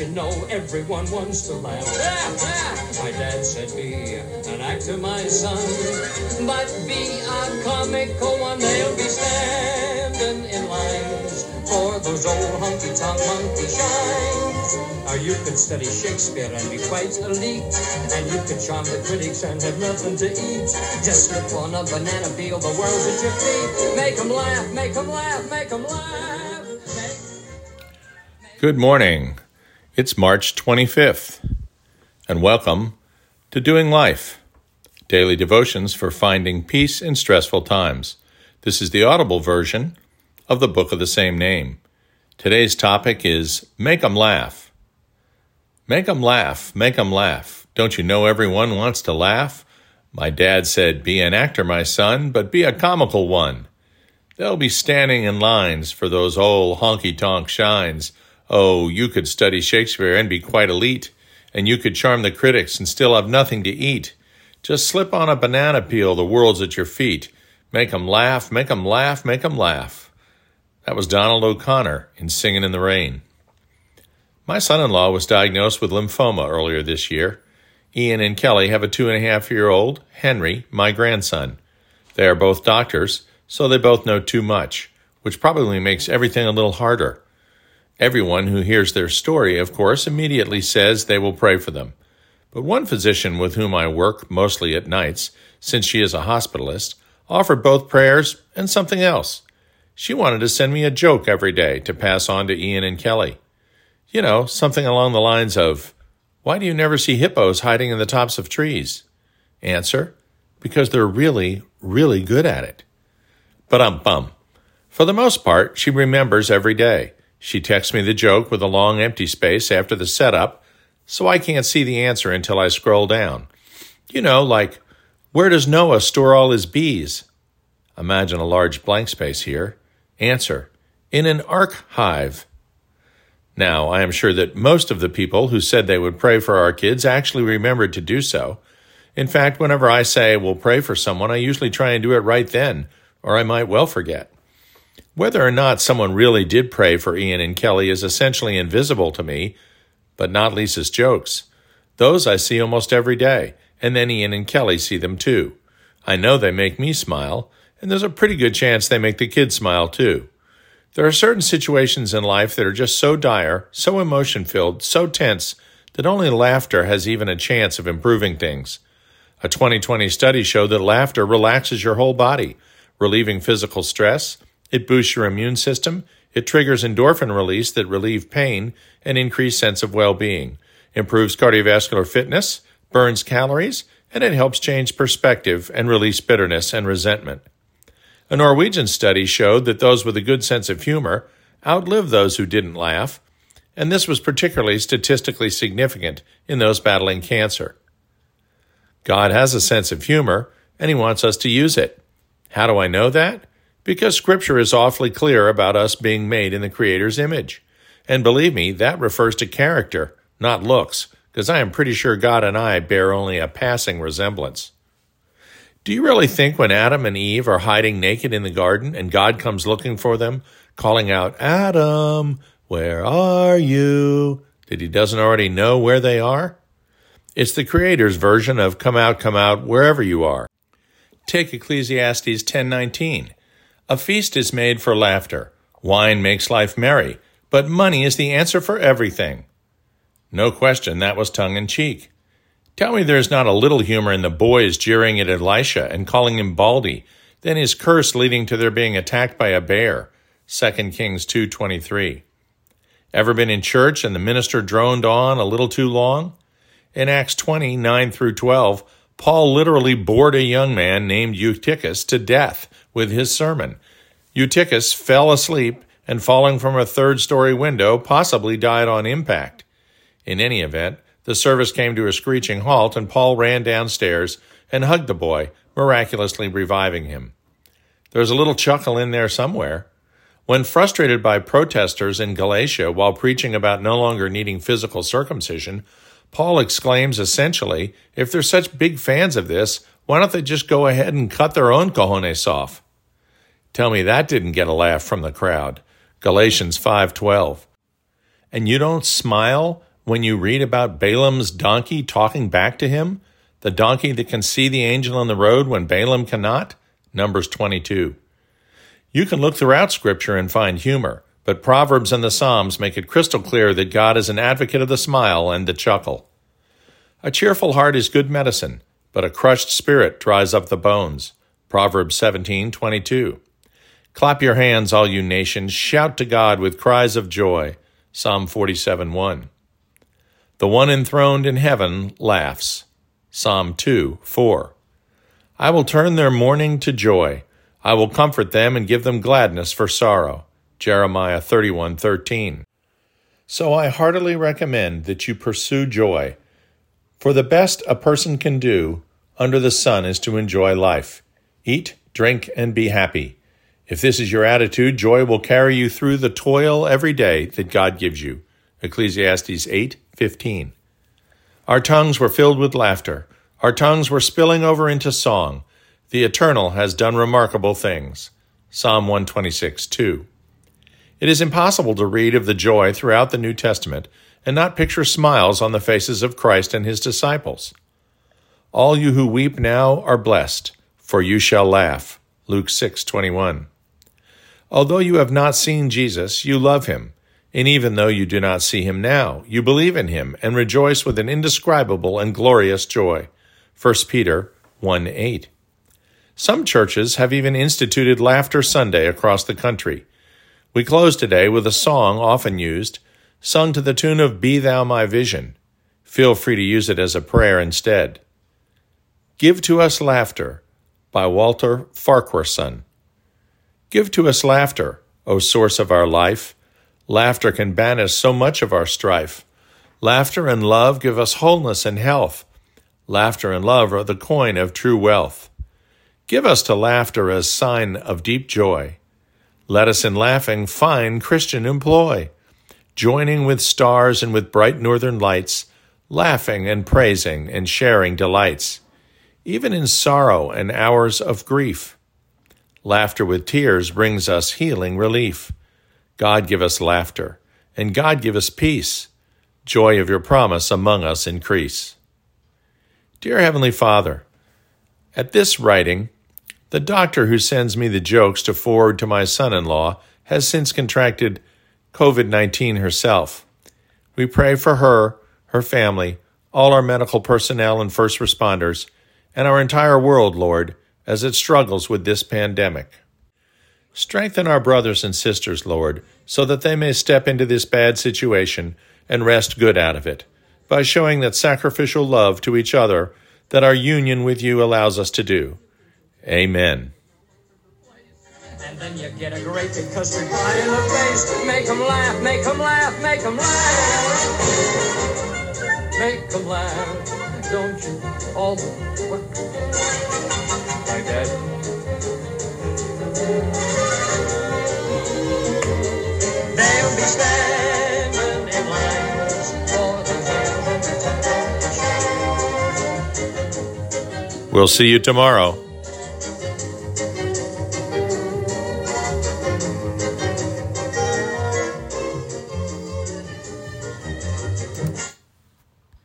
you know everyone wants to laugh? my dad said, be an actor, my son, but be a comical one. They'll be standing in lines for those old honky-tonk monkey shines. Or you could study Shakespeare and be quite elite, and you could charm the critics and have nothing to eat. Just slip on a banana peel, the world's at your feet. Make 'em laugh, make 'em laugh, make 'em laugh. Good morning. It's March 25th, and welcome to Doing Life Daily Devotions for Finding Peace in Stressful Times. This is the audible version of the book of the same name. Today's topic is Make 'em Laugh. Make 'em laugh, make 'em laugh. Don't you know everyone wants to laugh? My dad said, Be an actor, my son, but be a comical one. They'll be standing in lines for those old honky tonk shines. Oh, you could study Shakespeare and be quite elite, and you could charm the critics and still have nothing to eat. Just slip on a banana peel, the world's at your feet. Make 'em laugh, make 'em laugh, make 'em laugh. That was Donald O'Connor in Singin' in the Rain. My son in law was diagnosed with lymphoma earlier this year. Ian and Kelly have a two and a half year old, Henry, my grandson. They are both doctors, so they both know too much, which probably makes everything a little harder. Everyone who hears their story, of course, immediately says they will pray for them. But one physician with whom I work, mostly at nights, since she is a hospitalist, offered both prayers and something else. She wanted to send me a joke every day to pass on to Ian and Kelly. You know, something along the lines of, Why do you never see hippos hiding in the tops of trees? Answer, Because they're really, really good at it. But um bum. For the most part, she remembers every day. She texts me the joke with a long empty space after the setup, so I can't see the answer until I scroll down. You know, like, where does Noah store all his bees? Imagine a large blank space here. Answer, in an ark hive. Now, I am sure that most of the people who said they would pray for our kids actually remembered to do so. In fact, whenever I say we'll pray for someone, I usually try and do it right then, or I might well forget. Whether or not someone really did pray for Ian and Kelly is essentially invisible to me, but not Lisa's jokes. Those I see almost every day, and then Ian and Kelly see them too. I know they make me smile, and there's a pretty good chance they make the kids smile too. There are certain situations in life that are just so dire, so emotion filled, so tense, that only laughter has even a chance of improving things. A 2020 study showed that laughter relaxes your whole body, relieving physical stress, it boosts your immune system, it triggers endorphin release that relieve pain and increase sense of well-being, improves cardiovascular fitness, burns calories, and it helps change perspective and release bitterness and resentment. A Norwegian study showed that those with a good sense of humor outlived those who didn't laugh, and this was particularly statistically significant in those battling cancer. God has a sense of humor, and He wants us to use it. How do I know that? Because Scripture is awfully clear about us being made in the Creator's image. And believe me, that refers to character, not looks, because I am pretty sure God and I bear only a passing resemblance. Do you really think when Adam and Eve are hiding naked in the garden and God comes looking for them, calling out, Adam, where are you? that he doesn't already know where they are? It's the Creator's version of come out, come out, wherever you are. Take Ecclesiastes 10:19. A feast is made for laughter. Wine makes life merry, but money is the answer for everything. No question that was tongue in cheek. Tell me there's not a little humor in the boys jeering at Elisha and calling him Baldy, then his curse leading to their being attacked by a bear. 2 Kings 2:23. Ever been in church and the minister droned on a little too long? In Acts 20, 9 through 12, Paul literally bored a young man named Eutychus to death with his sermon. Eutychus fell asleep and, falling from a third story window, possibly died on impact. In any event, the service came to a screeching halt, and Paul ran downstairs and hugged the boy, miraculously reviving him. There's a little chuckle in there somewhere. When frustrated by protesters in Galatia while preaching about no longer needing physical circumcision, Paul exclaims essentially, if they're such big fans of this, why don't they just go ahead and cut their own cojones off? Tell me that didn't get a laugh from the crowd. Galatians 5:12. And you don't smile when you read about Balaam's donkey talking back to him? The donkey that can see the angel on the road when Balaam cannot? Numbers 22. You can look throughout Scripture and find humor, but Proverbs and the Psalms make it crystal clear that God is an advocate of the smile and the chuckle. A cheerful heart is good medicine, but a crushed spirit dries up the bones. Proverbs 17:22. Clap your hands, all you nations, shout to God with cries of joy. Psalm 47:1. The one enthroned in heaven laughs. Psalm 2 4. I will turn their mourning to joy. I will comfort them and give them gladness for sorrow. Jeremiah 31:13. So I heartily recommend that you pursue joy for the best a person can do under the sun is to enjoy life. Eat, drink, and be happy. If this is your attitude, joy will carry you through the toil every day that God gives you. Ecclesiastes 8:15. Our tongues were filled with laughter. Our tongues were spilling over into song. The Eternal has done remarkable things. Psalm 126 2. It is impossible to read of the joy throughout the New Testament and not picture smiles on the faces of Christ and his disciples. All you who weep now are blessed, for you shall laugh. Luke 6:21. Although you have not seen Jesus, you love him, and even though you do not see him now, you believe in him and rejoice with an indescribable and glorious joy. 1 Peter 1 8. Some churches have even instituted Laughter Sunday across the country. We close today with a song often used sung to the tune of Be Thou My Vision. Feel free to use it as a prayer instead. Give to Us Laughter by Walter Farquharson. Give to us laughter, O source of our life. Laughter can banish so much of our strife. Laughter and love give us wholeness and health. Laughter and love are the coin of true wealth. Give us to laughter as sign of deep joy. Let us in laughing find Christian employ joining with stars and with bright northern lights, laughing and praising and sharing delights, even in sorrow and hours of grief. Laughter with tears brings us healing relief. God give us laughter, and God give us peace. Joy of your promise among us increase. Dear Heavenly Father, at this writing, the doctor who sends me the jokes to forward to my son in law has since contracted COVID 19 herself. We pray for her, her family, all our medical personnel and first responders, and our entire world, Lord, as it struggles with this pandemic. Strengthen our brothers and sisters, Lord, so that they may step into this bad situation and wrest good out of it, by showing that sacrificial love to each other that our union with you allows us to do. Amen. And then you get a great big custard pie in the face. Make them laugh, make them laugh, make them laugh. Make them laugh, don't you? All the? My dad. They'll be standing in lines for the. We'll see you tomorrow.